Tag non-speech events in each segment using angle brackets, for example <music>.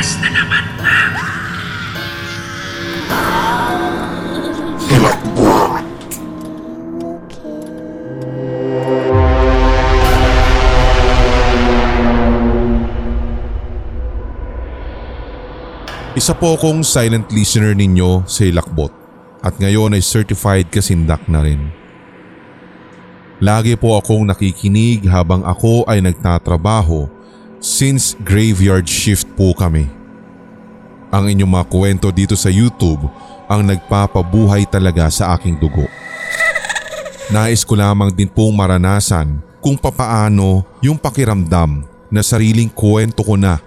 Bukas na naman na. Isa po akong silent listener ninyo sa Ilakbot at ngayon ay certified kasindak na rin. Lagi po akong nakikinig habang ako ay nagtatrabaho since graveyard shift po kami. Ang inyong mga kwento dito sa YouTube ang nagpapabuhay talaga sa aking dugo. Nais ko lamang din pong maranasan kung papaano yung pakiramdam na sariling kwento ko na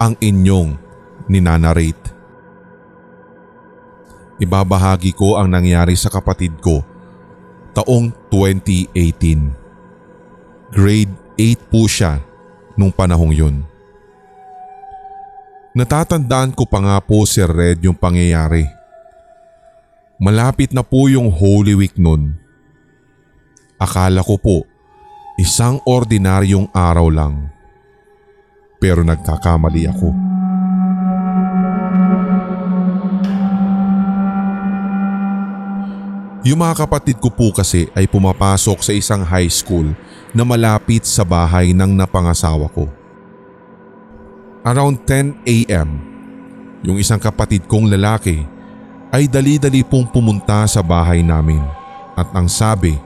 ang inyong ninanarate. Ibabahagi ko ang nangyari sa kapatid ko taong 2018. Grade 8 po siya nung panahong yun. Natatandaan ko pa nga po Sir Red yung pangyayari. Malapit na po yung Holy Week nun. Akala ko po isang ordinaryong araw lang. Pero nagkakamali ako. Yung mga kapatid ko po kasi ay pumapasok sa isang high school na malapit sa bahay ng napangasawa ko. Around 10 a.m., yung isang kapatid kong lalaki ay dali-dali pong pumunta sa bahay namin at ang sabi,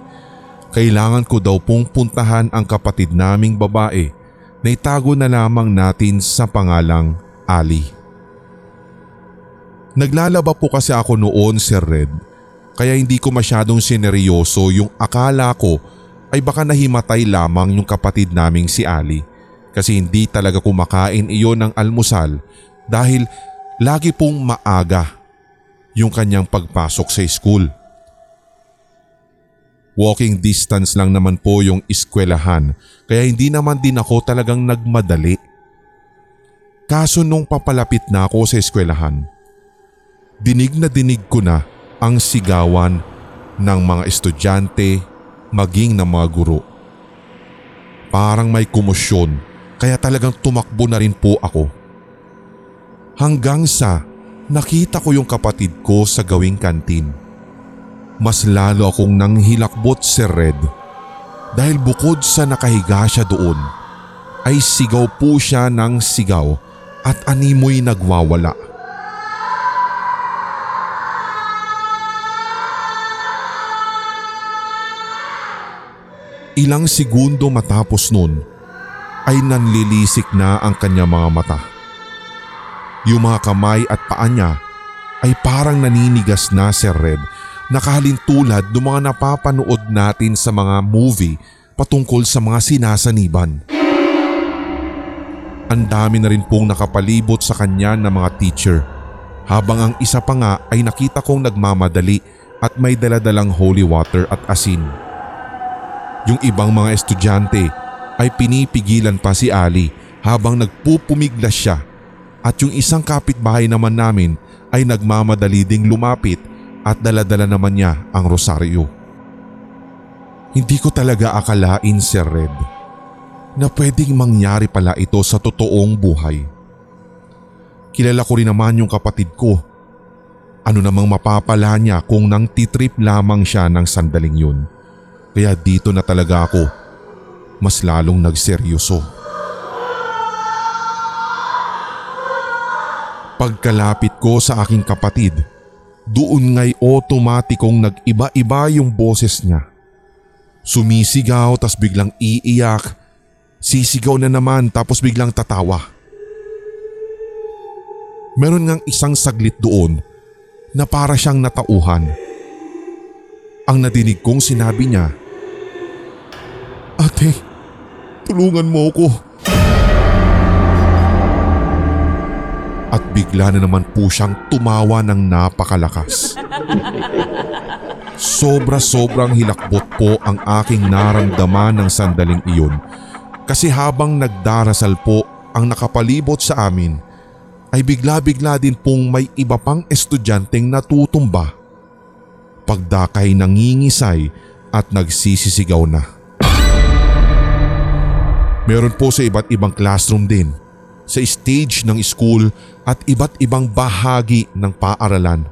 kailangan ko daw pong puntahan ang kapatid naming babae na itago na lamang natin sa pangalang Ali. Naglalaba po kasi ako noon Sir Red kaya hindi ko masyadong sineryoso yung akala ko ay baka nahimatay lamang yung kapatid naming si Ali kasi hindi talaga kumakain iyon ng almusal dahil lagi pong maaga yung kanyang pagpasok sa school. Walking distance lang naman po yung eskwelahan kaya hindi naman din ako talagang nagmadali. Kaso nung papalapit na ako sa eskwelahan, dinig na dinig ko na ang sigawan ng mga estudyante maging ng mga guro. Parang may kumosyon kaya talagang tumakbo na rin po ako. Hanggang sa nakita ko yung kapatid ko sa gawing kantin. Mas lalo akong nanghilakbot si Red dahil bukod sa nakahiga siya doon ay sigaw po siya ng sigaw at animoy nagwawala. Ilang segundo matapos nun ay nanlilisik na ang kanya mga mata. Yung mga kamay at paa niya ay parang naninigas na si Red nakahalin tulad ng mga napapanood natin sa mga movie patungkol sa mga sinasaniban. Ang dami na rin pong nakapalibot sa kanya ng mga teacher habang ang isa pa nga ay nakita kong nagmamadali at may daladalang holy water at asin. Yung ibang mga estudyante ay pinipigilan pa si Ali habang nagpupumiglas siya at yung isang kapitbahay naman namin ay nagmamadali ding lumapit at daladala naman niya ang rosaryo. Hindi ko talaga akalain Sir Red na pwedeng mangyari pala ito sa totoong buhay. Kilala ko rin naman yung kapatid ko. Ano namang mapapala niya kung nang titrip lamang siya ng sandaling yun. Kaya dito na talaga ako mas lalong nagseryoso. Pagkalapit ko sa aking kapatid, doon nga'y otomatikong nag-iba-iba yung boses niya. Sumisigaw tas biglang iiyak, sisigaw na naman tapos biglang tatawa. Meron ngang isang saglit doon na para siyang natauhan. Ang nadinig kong sinabi niya, Ate, tulungan mo ako. At bigla na naman po siyang tumawa ng napakalakas. <laughs> Sobra-sobrang hilakbot po ang aking naramdaman ng sandaling iyon kasi habang nagdarasal po ang nakapalibot sa amin ay bigla-bigla din pong may iba pang estudyanteng natutumba. Pagdakay nangingisay at nagsisisigaw na. Meron po sa iba't ibang classroom din sa stage ng school at iba't ibang bahagi ng paaralan.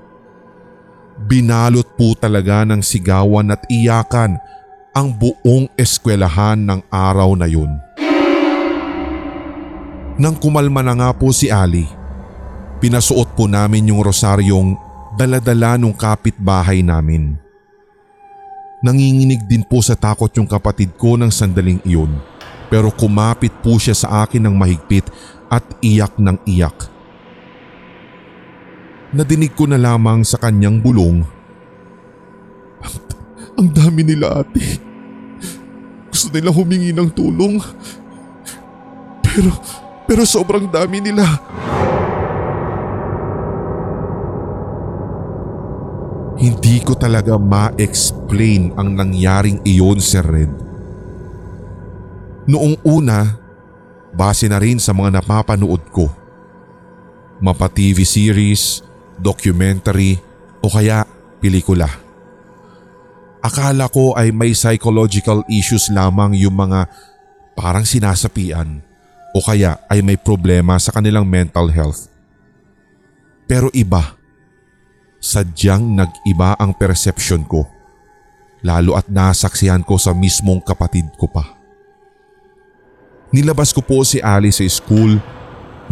Binalot po talaga ng sigawan at iyakan ang buong eskwelahan ng araw na yun. Nang kumalma na nga po si Ali, pinasuot po namin yung rosaryong daladala nung kapitbahay namin. Nanginginig din po sa takot yung kapatid ko ng sandaling iyon pero kumapit po siya sa akin ng mahigpit at iyak ng iyak. Nadinig ko na lamang sa kanyang bulong. Ang, <laughs> ang dami nila ate. Gusto nila humingi ng tulong. Pero, pero sobrang dami nila. Hindi ko talaga ma-explain ang nangyaring iyon, Sir Red. Noong una, base na rin sa mga napapanood ko. Mapa TV series, documentary o kaya pelikula. Akala ko ay may psychological issues lamang yung mga parang sinasapian o kaya ay may problema sa kanilang mental health. Pero iba sadyang nag-iba ang perception ko. Lalo at nasaksihan ko sa mismong kapatid ko pa. Nilabas ko po si Ali sa school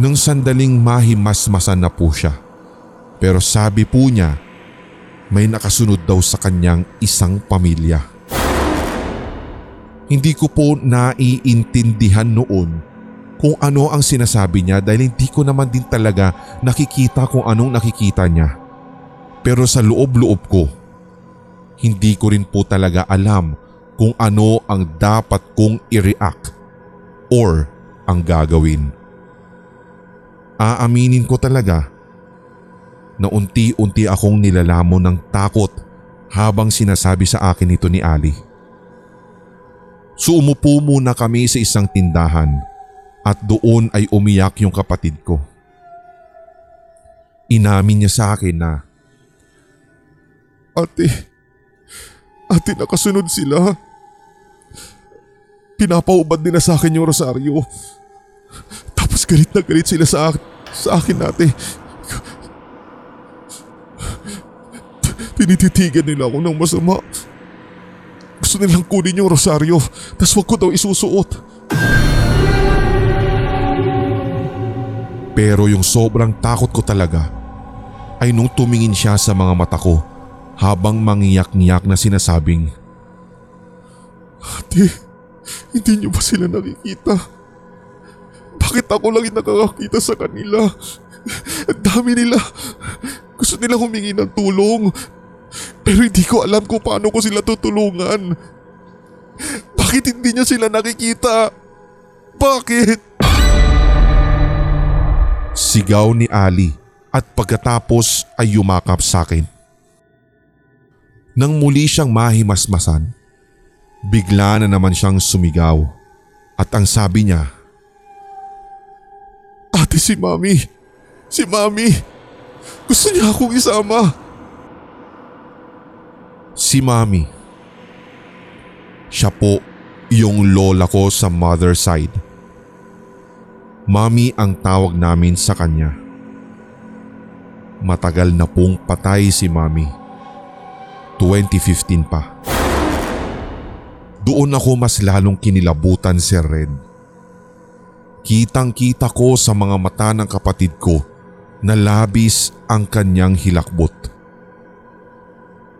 nang sandaling mahimasmasan na po siya. Pero sabi po niya, may nakasunod daw sa kanyang isang pamilya. Hindi ko po naiintindihan noon kung ano ang sinasabi niya dahil hindi ko naman din talaga nakikita kung anong nakikita niya. Pero sa loob-loob ko, hindi ko rin po talaga alam kung ano ang dapat kong i-react or ang gagawin. Aaminin ko talaga na unti-unti akong nilalamon ng takot habang sinasabi sa akin ito ni Ali. So umupo muna kami sa isang tindahan at doon ay umiyak yung kapatid ko. Inamin niya sa akin na Ate, ate nakasunod sila. Pinapaubad nila sa akin yung rosaryo. Tapos galit na galit sila sa, sa akin ate. Tinititigan nila ako ng masama. Gusto nilang kunin yung rosaryo, tapos wag ko daw isusuot. Pero yung sobrang takot ko talaga ay nung tumingin siya sa mga mata ko habang mangiyak-ngiyak na sinasabing, Ate, hindi niyo ba sila nakikita? Bakit ako lang nakakakita sa kanila? Ang dami nila. Gusto nila humingi ng tulong. Pero hindi ko alam kung paano ko sila tutulungan. Bakit hindi niyo sila nakikita? Bakit? Sigaw ni Ali at pagkatapos ay yumakap sa akin. Nang muli siyang mahimasmasan, bigla na naman siyang sumigaw at ang sabi niya, Ate si Mami! Si Mami! Gusto niya akong isama! Si Mami. Siya po yung lola ko sa mother side. Mami ang tawag namin sa kanya. Matagal na pong patay si Mami. 2015 pa. Doon ako mas lalong kinilabutan si Red. Kitang kita ko sa mga mata ng kapatid ko na labis ang kanyang hilakbot.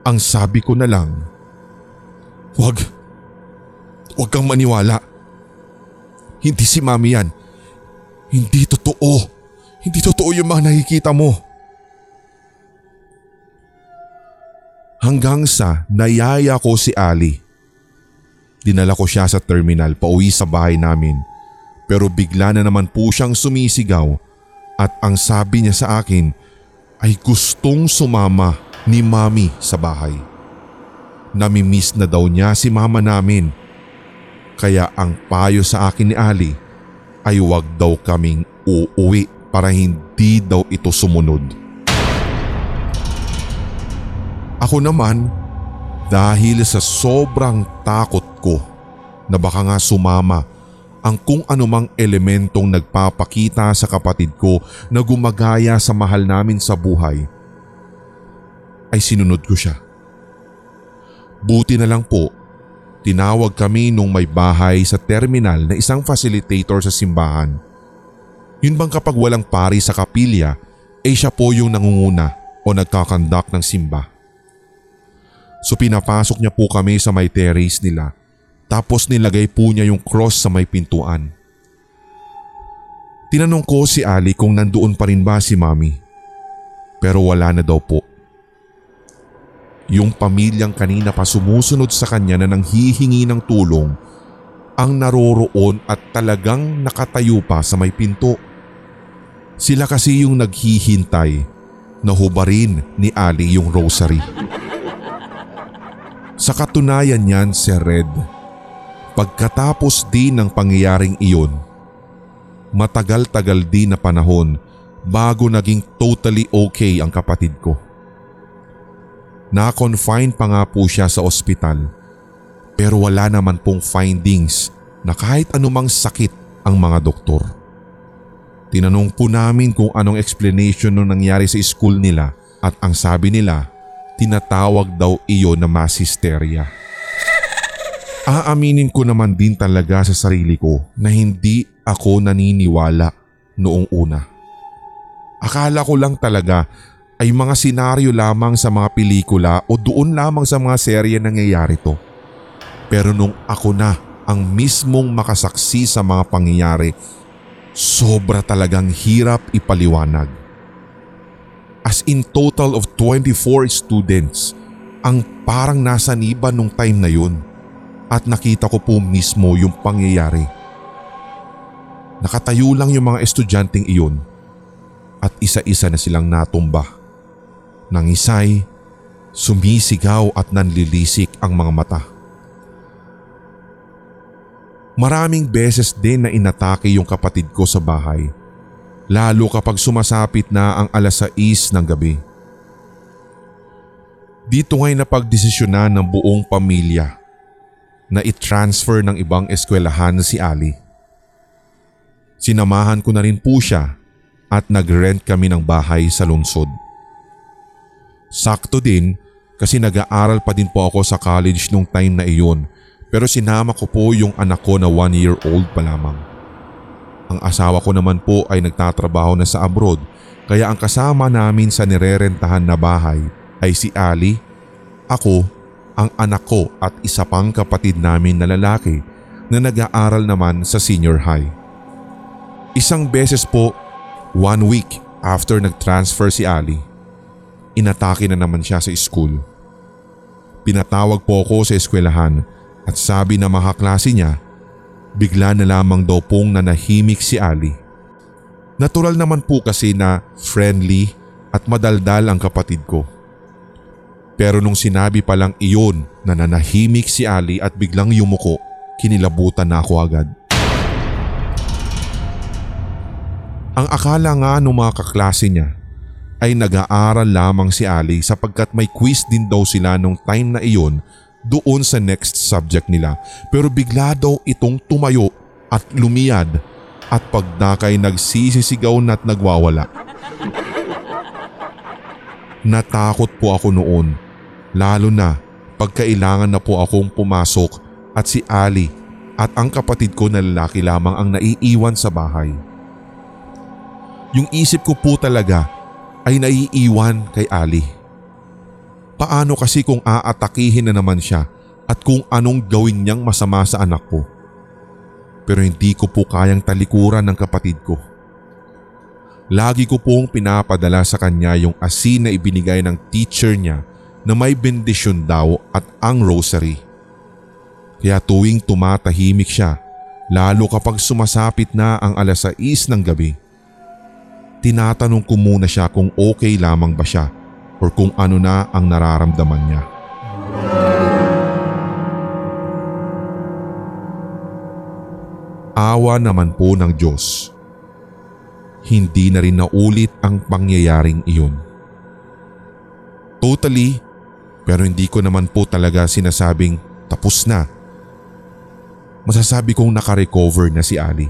Ang sabi ko na lang, Wag, wag kang maniwala. Hindi si mami yan. Hindi totoo. Hindi totoo yung mga nakikita mo. Hanggang sa nayaya ko si Ali. Dinala ko siya sa terminal pauwi sa bahay namin pero bigla na naman po siyang sumisigaw at ang sabi niya sa akin ay gustong sumama ni mami sa bahay. Namimiss na daw niya si mama namin. Kaya ang payo sa akin ni Ali ay wag daw kaming uuwi para hindi daw ito sumunod. Ako naman, dahil sa sobrang takot ko na baka nga sumama ang kung anumang elementong nagpapakita sa kapatid ko na gumagaya sa mahal namin sa buhay ay sinunod ko siya. Buti na lang po, tinawag kami nung may bahay sa terminal na isang facilitator sa simbahan. Yun bang kapag walang pari sa kapilya, eh siya po yung nangunguna o nagkakandak ng simba. So pinapasok niya po kami sa may terrace nila tapos nilagay po niya yung cross sa may pintuan. Tinanong ko si Ali kung nandoon pa rin ba si mami. Pero wala na daw po. Yung pamilyang kanina pa sumusunod sa kanya na nanghihingi ng tulong ang naroroon at talagang nakatayo pa sa may pinto. Sila kasi yung naghihintay na hubarin ni Ali yung rosary. Sa katunayan niyan, Sir Red, Pagkatapos din ng pangyayaring iyon, matagal-tagal din na panahon bago naging totally okay ang kapatid ko. Na-confine pa nga po siya sa ospital pero wala naman pong findings na kahit anumang sakit ang mga doktor. Tinanong po namin kung anong explanation nung nangyari sa school nila at ang sabi nila, tinatawag daw iyon na mass hysteria. Aaminin ko naman din talaga sa sarili ko na hindi ako naniniwala noong una. Akala ko lang talaga ay mga senaryo lamang sa mga pelikula o doon lamang sa mga serye nangyayari to. Pero nung ako na ang mismong makasaksi sa mga pangyayari, sobra talagang hirap ipaliwanag. As in total of 24 students ang parang nasa niba nung time na yun at nakita ko po mismo yung pangyayari. Nakatayo lang yung mga estudyanteng iyon at isa-isa na silang natumba. Nang isay, sumisigaw at nanlilisik ang mga mata. Maraming beses din na inatake yung kapatid ko sa bahay, lalo kapag sumasapit na ang alas 6 ng gabi. Dito nga'y napagdesisyonan ng buong pamilya na i-transfer ng ibang eskwelahan si Ali. Sinamahan ko na rin po siya at nag-rent kami ng bahay sa lungsod. Sakto din kasi nag-aaral pa din po ako sa college nung time na iyon pero sinama ko po yung anak ko na one year old pa lamang. Ang asawa ko naman po ay nagtatrabaho na sa abroad kaya ang kasama namin sa nirerentahan na bahay ay si Ali, ako ang anak ko at isa pang kapatid namin na lalaki na nag-aaral naman sa senior high. Isang beses po, one week after nag-transfer si Ali, inatake na naman siya sa school. Pinatawag po ako sa eskwelahan at sabi na mga klase niya, bigla na lamang daw pong nanahimik si Ali. Natural naman po kasi na friendly at madaldal ang kapatid ko. Pero nung sinabi pa lang iyon na nanahimik si Ali at biglang yumuko, kinilabutan na ako agad. Ang akala nga ng mga kaklase niya ay nag-aaral lamang si Ali sapagkat may quiz din daw sila nung time na iyon doon sa next subject nila. Pero bigla daw itong tumayo at lumiyad at pagdakay nagsisisigaw na at nagwawala. Natakot po ako noon Lalo na pagkailangan na po akong pumasok at si Ali at ang kapatid ko na lalaki lamang ang naiiwan sa bahay. Yung isip ko po talaga ay naiiwan kay Ali. Paano kasi kung aatakihin na naman siya at kung anong gawin niyang masama sa anak ko? Pero hindi ko po kayang talikuran ng kapatid ko. Lagi ko pong pinapadala sa kanya yung asin na ibinigay ng teacher niya na may bendisyon daw at ang rosary. Kaya tuwing tumatahimik siya, lalo kapag sumasapit na ang alas 6 ng gabi, tinatanong ko muna siya kung okay lamang ba siya or kung ano na ang nararamdaman niya. Awa naman po ng Diyos. Hindi na rin naulit ang pangyayaring iyon. Totally pero hindi ko naman po talaga sinasabing tapos na. masasabi kong nakarecover na si Ali.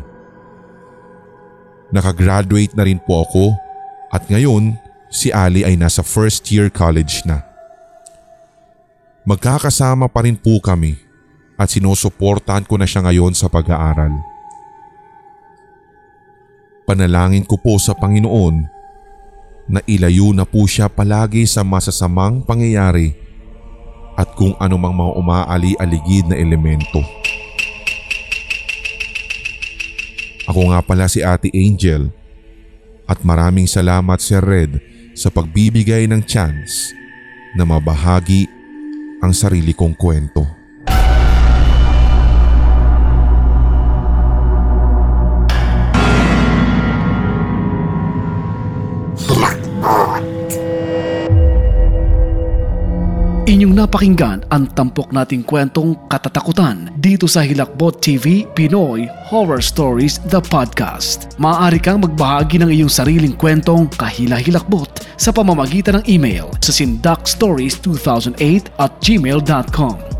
Nakagraduate na rin po ako at ngayon si Ali ay nasa first year college na. Magkakasama pa rin po kami at sinusuportahan ko na siya ngayon sa pag-aaral. Panalangin ko po sa Panginoon na ilayo na po siya palagi sa masasamang pangyayari at kung anumang mga umaali-aligid na elemento. Ako nga pala si Ate Angel at maraming salamat Sir Red sa pagbibigay ng chance na mabahagi ang sarili kong kwento. Napakinggan ang tampok nating kwentong katatakutan dito sa Hilakbot TV Pinoy Horror Stories The Podcast. Maaari kang magbahagi ng iyong sariling kwentong kahila-hilakbot sa pamamagitan ng email sa sindakstories2008 at gmail.com.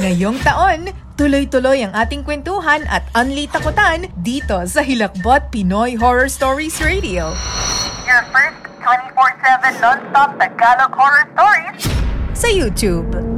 Ngayong taon, tuloy-tuloy ang ating kwentuhan at unli takutan dito sa Hilakbot Pinoy Horror Stories Radio. Your first 24-7 non-stop Tagalog horror stories Sa YouTube.